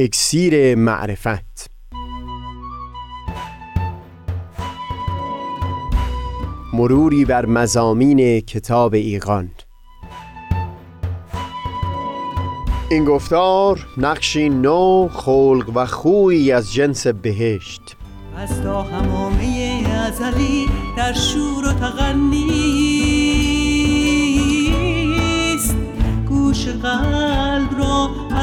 اکسیر معرفت. مروری بر مزامین کتاب ایقان این گفتار نقشی نو خلق و خوی از جنس بهشت. از تا همامه ازلی در شور و تغنیست. گوش قلب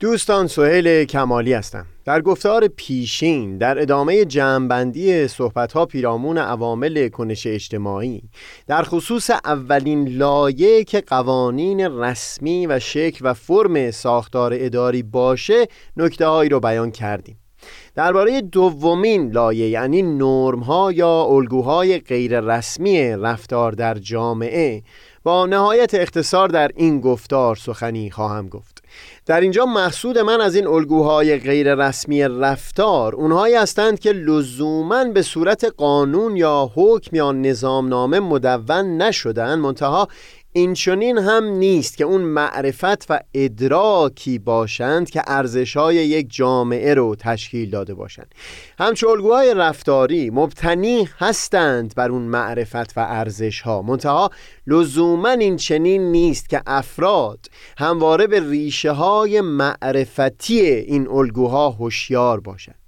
دوستان سهیل کمالی هستم. در گفتار پیشین در ادامه جمعبندی صحبتها پیرامون عوامل کنش اجتماعی در خصوص اولین لایه که قوانین رسمی و شکل و فرم ساختار اداری باشه نکته هایی رو بیان کردیم. درباره دومین لایه یعنی نرم ها یا الگوهای غیر رسمی رفتار در جامعه با نهایت اختصار در این گفتار سخنی خواهم گفت. در اینجا مقصود من از این الگوهای غیر رسمی رفتار اونهایی هستند که لزوما به صورت قانون یا حکم یا نظامنامه مدون نشدن منتها این چنین هم نیست که اون معرفت و ادراکی باشند که ارزشهای یک جامعه رو تشکیل داده باشند. همچون الگوهای رفتاری مبتنی هستند بر اون معرفت و ارزشها. منتها لزوما این چنین نیست که افراد همواره به ریشه های معرفتی این الگوها هوشیار باشند.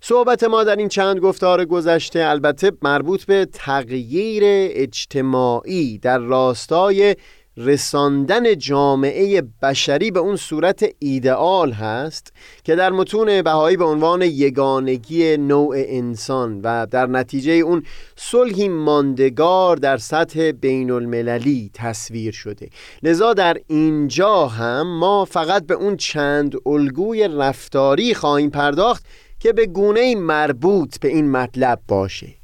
صحبت ما در این چند گفتار گذشته البته مربوط به تغییر اجتماعی در راستای رساندن جامعه بشری به اون صورت ایدئال هست که در متون بهایی به عنوان یگانگی نوع انسان و در نتیجه اون صلحی ماندگار در سطح بین المللی تصویر شده. لذا در اینجا هم ما فقط به اون چند الگوی رفتاری خواهیم پرداخت که به گونه مربوط به این مطلب باشه.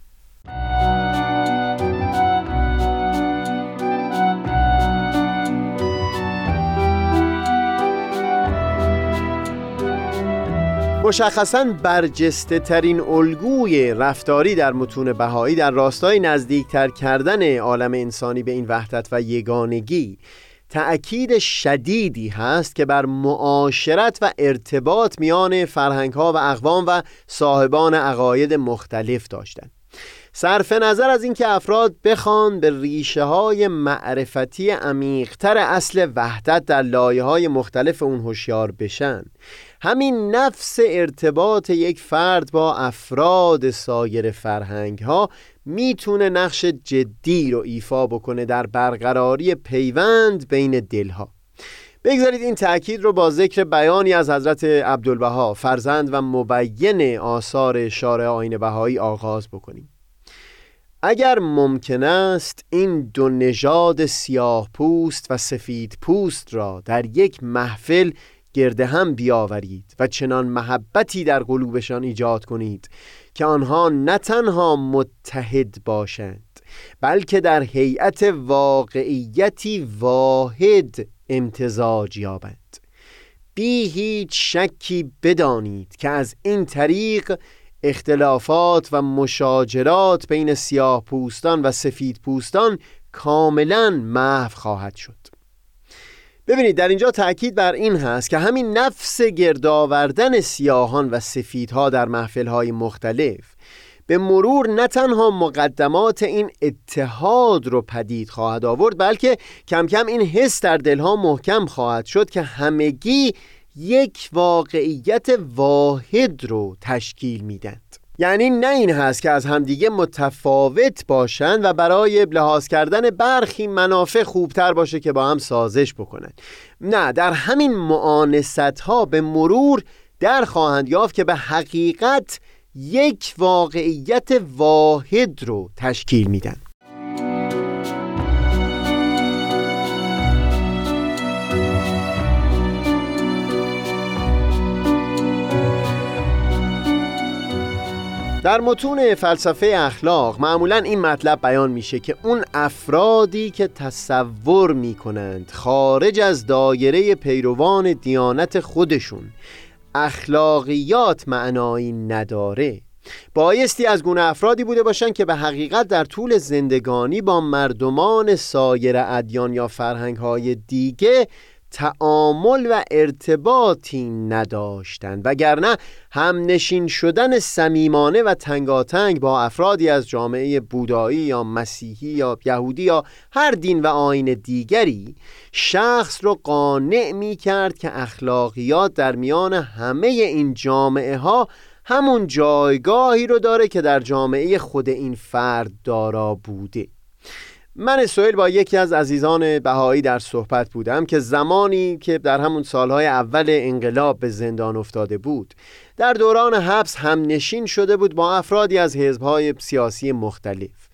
مشخصا برجسته ترین الگوی رفتاری در متون بهایی در راستای نزدیکتر کردن عالم انسانی به این وحدت و یگانگی تأکید شدیدی هست که بر معاشرت و ارتباط میان فرهنگ ها و اقوام و صاحبان عقاید مختلف داشتند. صرف نظر از اینکه افراد بخوان به ریشه های معرفتی عمیقتر اصل وحدت در لایه های مختلف اون هوشیار بشن. همین نفس ارتباط یک فرد با افراد سایر فرهنگ ها می‌تونه نقش جدی رو ایفا بکنه در برقراری پیوند بین دلها. بگذارید این تأکید رو با ذکر بیانی از حضرت عبدالبها فرزند و مبین آثار شارع آین بهایی آغاز بکنیم. اگر ممکن است این دو نژاد سیاه پوست و سفید پوست را در یک محفل گرده هم بیاورید و چنان محبتی در قلوبشان ایجاد کنید که آنها نه تنها متحد باشند بلکه در هیئت واقعیتی واحد امتزاج یابند. بی هیچ شکی بدانید که از این طریق اختلافات و مشاجرات بین سیاه پوستان و سفید پوستان کاملا محو خواهد شد. ببینید در اینجا تأکید بر این هست که همین نفس گردآوردن سیاهان و سفیدها در محفلهای مختلف به مرور نه تنها مقدمات این اتحاد رو پدید خواهد آورد بلکه کم کم این حس در دلها محکم خواهد شد که همگی یک واقعیت واحد رو تشکیل میدند یعنی نه این هست که از همدیگه متفاوت باشند و برای لحاظ کردن برخی منافع خوبتر باشه که با هم سازش بکنن. نه در همین معانست ها به مرور در خواهند یافت که به حقیقت یک واقعیت واحد رو تشکیل میدن. در متون فلسفه اخلاق معمولا این مطلب بیان میشه که اون افرادی که تصور می‌کنند خارج از دایره پیروان دیانت خودشون اخلاقیات معنایی نداره. بایستی از گونه افرادی بوده باشند که به حقیقت در طول زندگانی با مردمان سایر ادیان یا فرهنگ های دیگه تعامل و ارتباطی نداشتند وگرنه هم نشین شدن صمیمانه و تنگاتنگ با افرادی از جامعه بودایی یا مسیحی یا یهودی یا هر دین و آین دیگری شخص رو قانع می کرد که اخلاقیات در میان همه این جامعه ها همون جایگاهی رو داره که در جامعه خود این فرد دارا بوده. من سویل با یکی از عزیزان بهایی در صحبت بودم که زمانی که در همون سالهای اول انقلاب به زندان افتاده بود در دوران حبس هم نشین شده بود با افرادی از حزبهای سیاسی مختلف.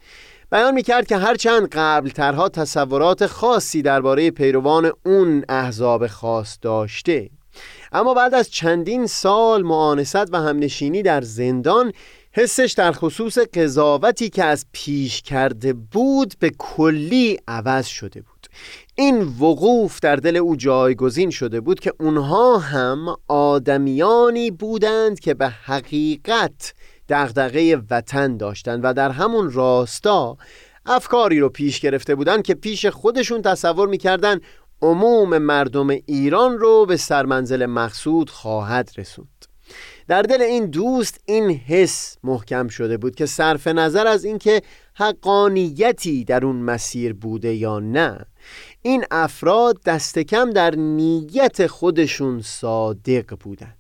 بیان می‌کرد که هرچند قبلترها تصورات خاصی درباره پیروان اون احزاب خاص داشته اما بعد از چندین سال معانست و همنشینی در زندان حسش در خصوص قضاوتی که از پیش کرده بود به کلی عوض شده بود. این وقوف در دل او جایگزین شده بود که اونها هم آدمیانی بودند که به حقیقت دغدغه وطن داشتند و در همون راستا افکاری رو پیش گرفته بودند که پیش خودشون تصور می‌کردن عموم مردم ایران رو به سرمنزل مقصود خواهد رسوند. در دل این دوست این حس محکم شده بود که صرف نظر از اینکه حقانیتی در اون مسیر بوده یا نه. این افراد دست کم در نیت خودشون صادق بودند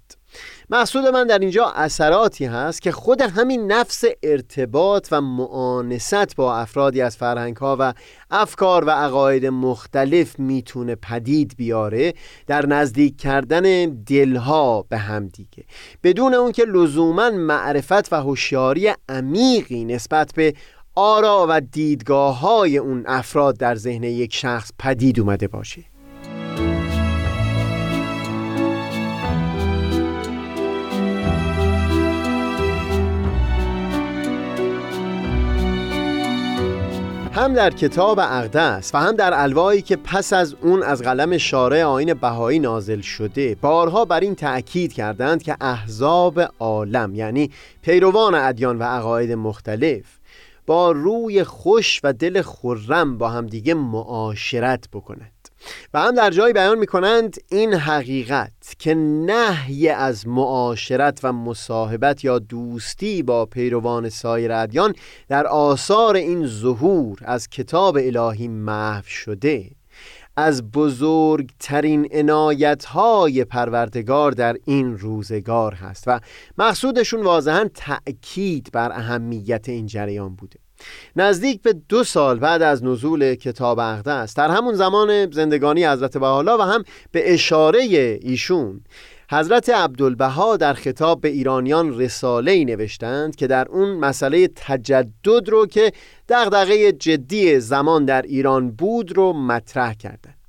مقصود من در اینجا اثراتی هست که خود همین نفس ارتباط و معانست با افرادی از فرهنگ ها و افکار و عقاید مختلف می‌تونه پدید بیاره در نزدیک کردن دلها به هم دیگه. بدون اون که لزوما معرفت و هوشیاری عمیقی نسبت به آرا و دیدگاه های اون افراد در ذهن یک شخص پدید اومده باشه. هم در کتاب اقدس و هم در الوایی که پس از اون از قلم شارع آین بهایی نازل شده بارها بر این تأکید کردند که احزاب عالم یعنی پیروان ادیان و عقاید مختلف با روی خوش و دل خرم با همدیگه معاشرت بکنند. و هم در جایی بیان می کنند این حقیقت که نهی از معاشرت و مصاحبت یا دوستی با پیروان سایر ادیان در آثار این ظهور از کتاب الهی محو شده. از بزرگترین عنایت های پروردگار در این روزگار هست و مقصودشون واضحا تأکید بر اهمیت این جریان بوده. نزدیک به دو سال بعد از نزول کتاب اقدس در همون زمان زندگانی حضرت بحالا و هم به اشاره ایشون حضرت عبدالبها در خطاب به ایرانیان رساله ای نوشتند که در اون مسئله تجدد رو که دغدغه جدی زمان در ایران بود رو مطرح کردند.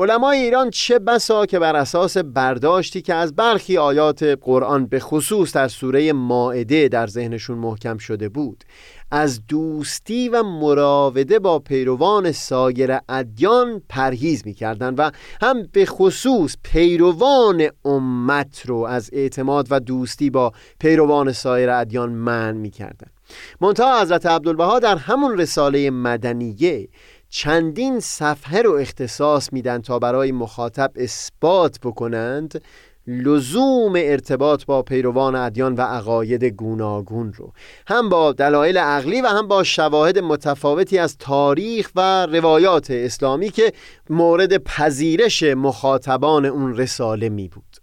علمای ایران چه بسا که بر اساس برداشتی که از برخی آیات قرآن به خصوص در سوره ماعده در ذهنشون محکم شده بود از دوستی و مراوده با پیروان سایر ادیان پرهیز می‌کردند و هم به خصوص پیروان امت رو از اعتماد و دوستی با پیروان سایر ادیان من می‌کردند. منتها حضرت عبدالبها در همون رساله مدنیه چندین صفحه رو اختصاص میدن تا برای مخاطب اثبات بکنند لزوم ارتباط با پیروان ادیان و عقاید گوناگون رو. هم با دلایل عقلی و هم با شواهد متفاوتی از تاریخ و روایات اسلامی که مورد پذیرش مخاطبان اون رساله می بود.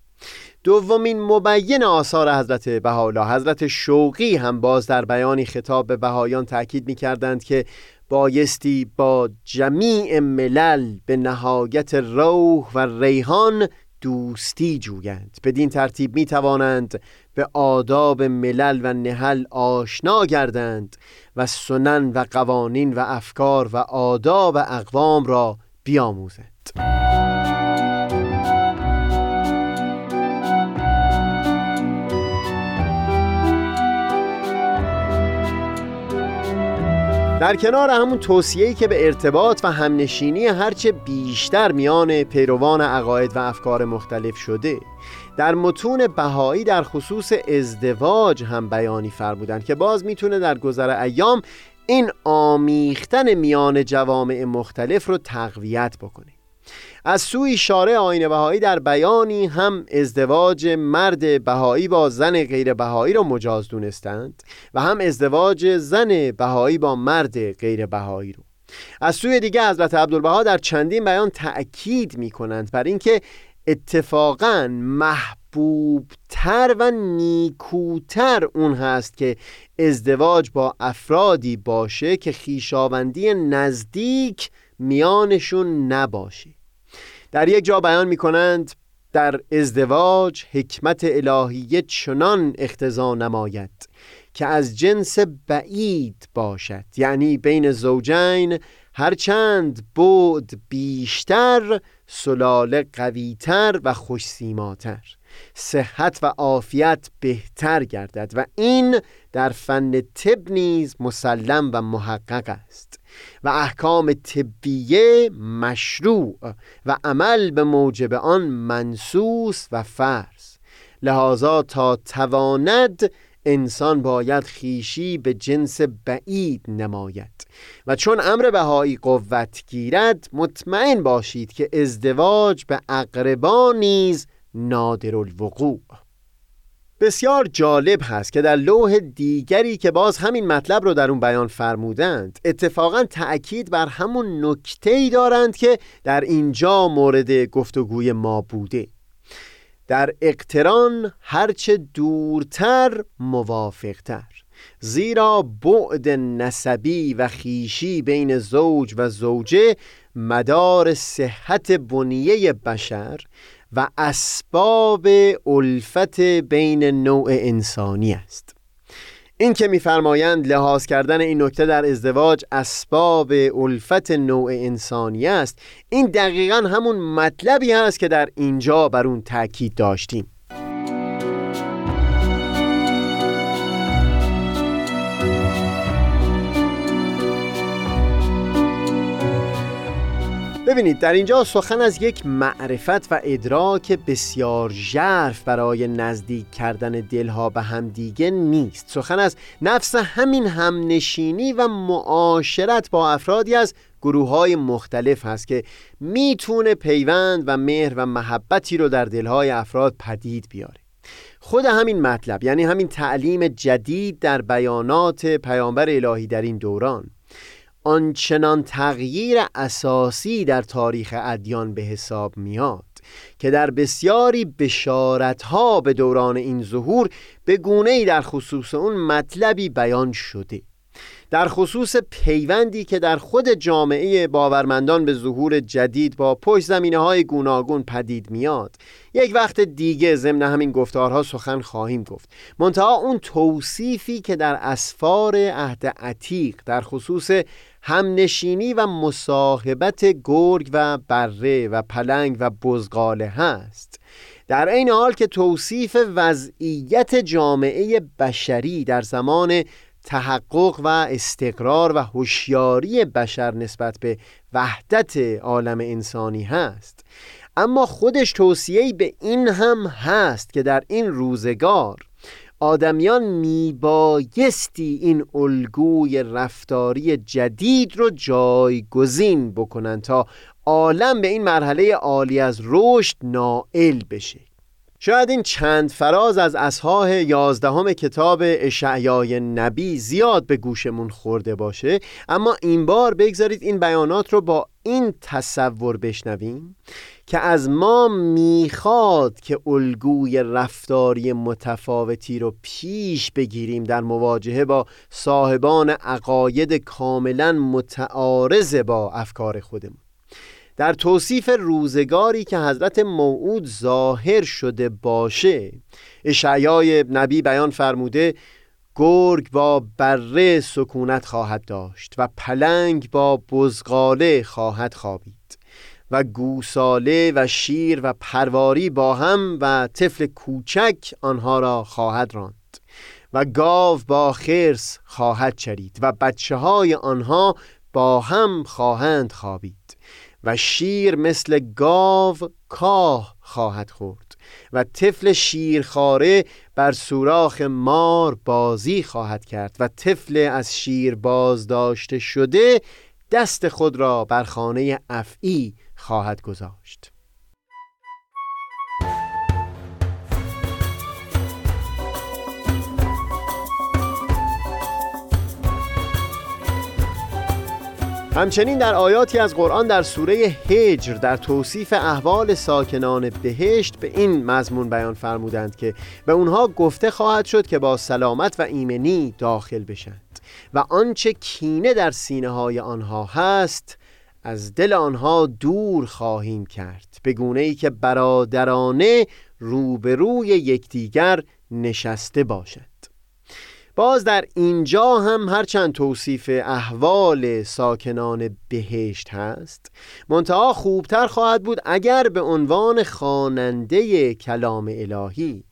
دومین مبین آثار حضرت بهاءالله حضرت شوقی هم باز در بیانی خطاب به بهایان تاکید می کردند که بایستی با جمیع ملل به نهایت روح و ریحان دوستی جویند. بدین ترتیب می توانند به آداب ملل و نهل آشنا گردند و سنن و قوانین و افکار و آداب اقوام را بیاموزند. در کنار همون توصیه‌ای که به ارتباط و همنشینی هرچه بیشتر میان پیروان عقاید و افکار مختلف شده در متون بهایی در خصوص ازدواج هم بیانی فرمودند که باز می‌تونه در گذر ایام این آمیختن میان جوامع مختلف رو تقویت بکنه. از سوی شارع آین بهایی در بیانی هم ازدواج مرد بهایی با زن غیر بهایی را مجاز دونستند و هم ازدواج زن بهایی با مرد غیر بهایی رو. از سوی دیگه حضرت عبدالبها در چندین بیان تأکید می کنند بر اینکه اتفاقا محبوبتر و نیکوتر اون هست که ازدواج با افرادی باشه که خیشاوندی نزدیک میانشون نباشه. در یک جا بیان می کنند در ازدواج حکمت الهیه چنان اختزا نماید که از جنس بعید باشد. یعنی بین زوجین هرچند بود بیشتر سلاله قویتر و خوشسیماتر. صحت و عافیت بهتر گردد و این در فن طب نیز مسلم و محقق است و احکام طبیه مشروع و عمل به موجب آن منسوس و فرض. لحاظا تا تواند انسان باید خیشی به جنس بعید نماید و چون امر بهایی قوت گیرد مطمئن باشید که ازدواج به اقربا نیز نادر الوقوع بسیار جالب هست که در لوح دیگری که باز همین مطلب رو در اون بیان فرمودند اتفاقا تأکید بر همون نکته ای دارند که در اینجا مورد گفتگوی ما بوده. در اقتران هرچه دورتر موافقتر زیرا بعد نسبی و خیشی بین زوج و زوجه مدار صحت بنیه بشر و اسباب الفت بین نوع انسانی است. این که میفرمایند لحاظ کردن این نکته در ازدواج اسباب الفت نوع انسانی است این دقیقا همون مطلبی است که در اینجا بر اون تاکید داشتیم. ببینید در اینجا سخن از یک معرفت و ادراک بسیار ژرف برای نزدیک کردن دلها به همدیگه نیست. سخن از نفس همین همنشینی و معاشرت با افرادی از گروه های مختلف هست که می‌تونه پیوند و مهر و محبتی رو در دلهای افراد پدید بیاره. خود همین مطلب یعنی همین تعلیم جدید در بیانات پیامبر الهی در این دوران آنچنان تغییر اساسی در تاریخ ادیان به حساب میاد که در بسیاری بشارتها به دوران این ظهور به گونه ای در خصوص اون مطلبی بیان شده. در خصوص پیوندی که در خود جامعه باورمندان به ظهور جدید با پشت زمینه های گوناگون پدید میاد یک وقت دیگه ضمن همین گفتارها سخن خواهیم گفت. منتها اون توصیفی که در اسفار عهد عتیق در خصوص همنشینی و مصاحبت گرگ و بره و پلنگ و بزغاله هست. در این حال که توصیف وضعیت جامعه بشری در زمان تحقق و استقرار و هوشیاری بشر نسبت به وحدت عالم انسانی هست. اما خودش توصیه‌ای به این هم هست که در این روزگار آدمیان میبایستی این الگوی رفتاری جدید رو جایگزین بکنن تا عالم به این مرحله عالی از رشد نائل بشه. شاید این چند فراز از اصحاح یازدهم کتاب اشعیای نبی زیاد به گوشمون خورده باشه اما این بار بگذارید این بیانات رو با این تصور بشنویم. که از ما می‌خواد که الگوی رفتاری متفاوتی رو پیش بگیریم در مواجهه با صاحبان عقاید کاملا متعارض با افکار خودمون. در توصیف روزگاری که حضرت موعود ظاهر شده باشه اشعیای نبی بیان فرموده گرگ با بره سکونت خواهد داشت و پلنگ با بزغاله خواهد خوابید. و گوساله و شیر و پرواری با هم و طفل کوچک آنها را خواهد راند و گاو با خرس خواهد چرید و بچه های آنها با هم خواهند خوابید و شیر مثل گاو کاه خواهد خورد و طفل شیرخواره بر سوراخ مار بازی خواهد کرد و طفل از شیر بازداشته شده دست خود را بر خانه افعی خواهد گذاشت. همچنین در آیاتی از قرآن در سوره هجر در توصیف احوال ساکنان بهشت به این مضمون بیان فرمودند که به اونها گفته خواهد شد که با سلامت و ایمنی داخل بشند و آنچه کینه در سینه های آنها هست از دل آنها دور خواهیم کرد به گونه ای که برادرانه روبروی یکدیگر نشسته باشد. باز در اینجا هم هرچند توصیف احوال ساکنان بهشت هست منتها خوبتر خواهد بود اگر به عنوان خواننده کلام الهی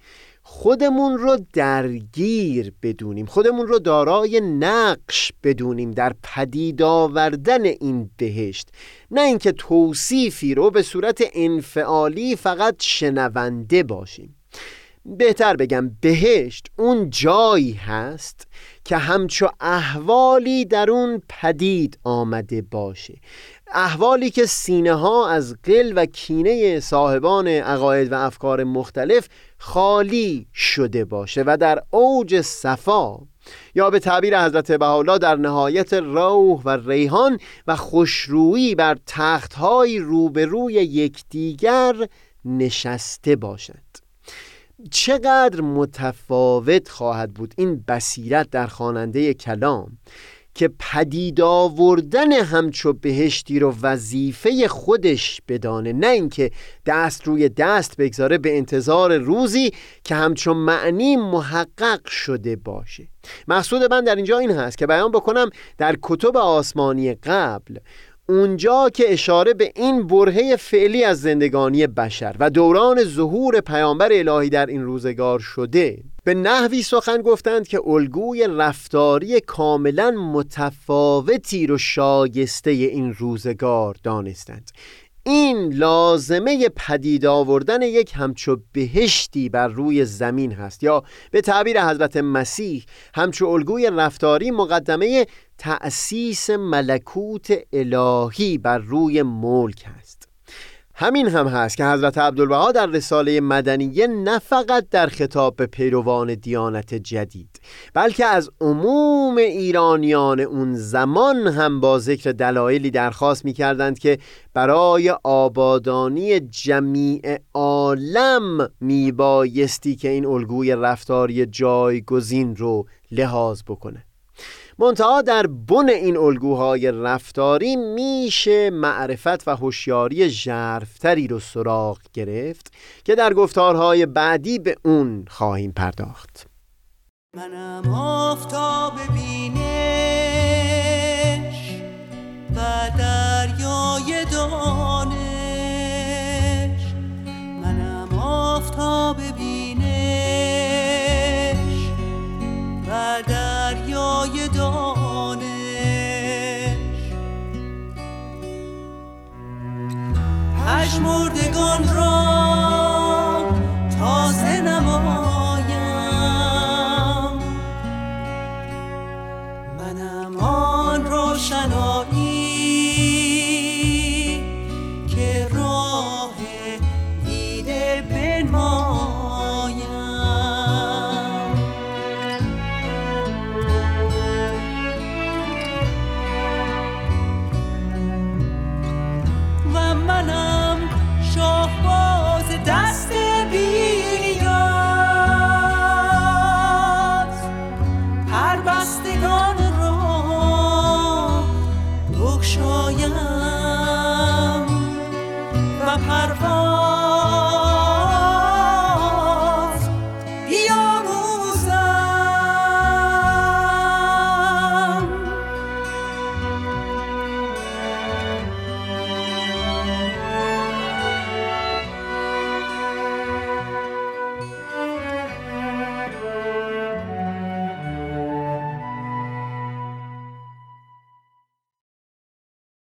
خودمون رو درگیر بدونیم خودمون رو دارای نقش بدونیم در پدید آوردن این بهشت. نه اینکه توصیفی رو به صورت انفعالی فقط شنونده باشیم. بهتر بگم بهشت اون جایی هست که همچو احوالی در اون پدید آمده باشه. احوالی که سینه ها از قل و کینه صاحبان عقاید و افکار مختلف خالی شده باشه و در اوج صفا یا به تعبیر حضرت بهاءالله در نهایت روح و ریحان و خوشرویی بر تختهای روبروی یکدیگر نشسته باشند چقدر متفاوت خواهد بود این بصیرت در خواننده کلام. که پدید آوردن همچو بهشتی رو وظیفه خودش بدانه نه اینکه دست روی دست بگذاره به انتظار روزی که همچو معنی محقق شده باشه. مقصود من در اینجا این هست که بیان بکنم در کتب آسمانی قبل اونجا که اشاره به این برهه فعلی از زندگانی بشر و دوران ظهور پیامبر الهی در این روزگار شده به نحوی سخن گفتند که الگوی رفتاری کاملا متفاوتی رو شایسته این روزگار دانستند. این لازمه پدید آوردن یک همچو بهشتی بر روی زمین هست یا به تعبیر حضرت مسیح همچو الگوی رفتاری مقدمه تأسیس ملکوت الهی بر روی ملک هست همین هم هست که حضرت عبدالبها در رساله مدنیه نه فقط در خطاب به پیروان دیانت جدید بلکه از عموم ایرانیان اون زمان هم با ذکر دلایلی درخواست می کردند که برای آبادانی جمیع عالم می بایستی که این الگوی رفتاری جایگزین رو لحاظ بکنه. منتها در بن این الگوهای رفتاری میشه معرفت و هوشیاری ژرفتری رو سراغ گرفت که در گفتارهای بعدی به اون خواهیم پرداخت. منم آفتاب بینش پشمردگان را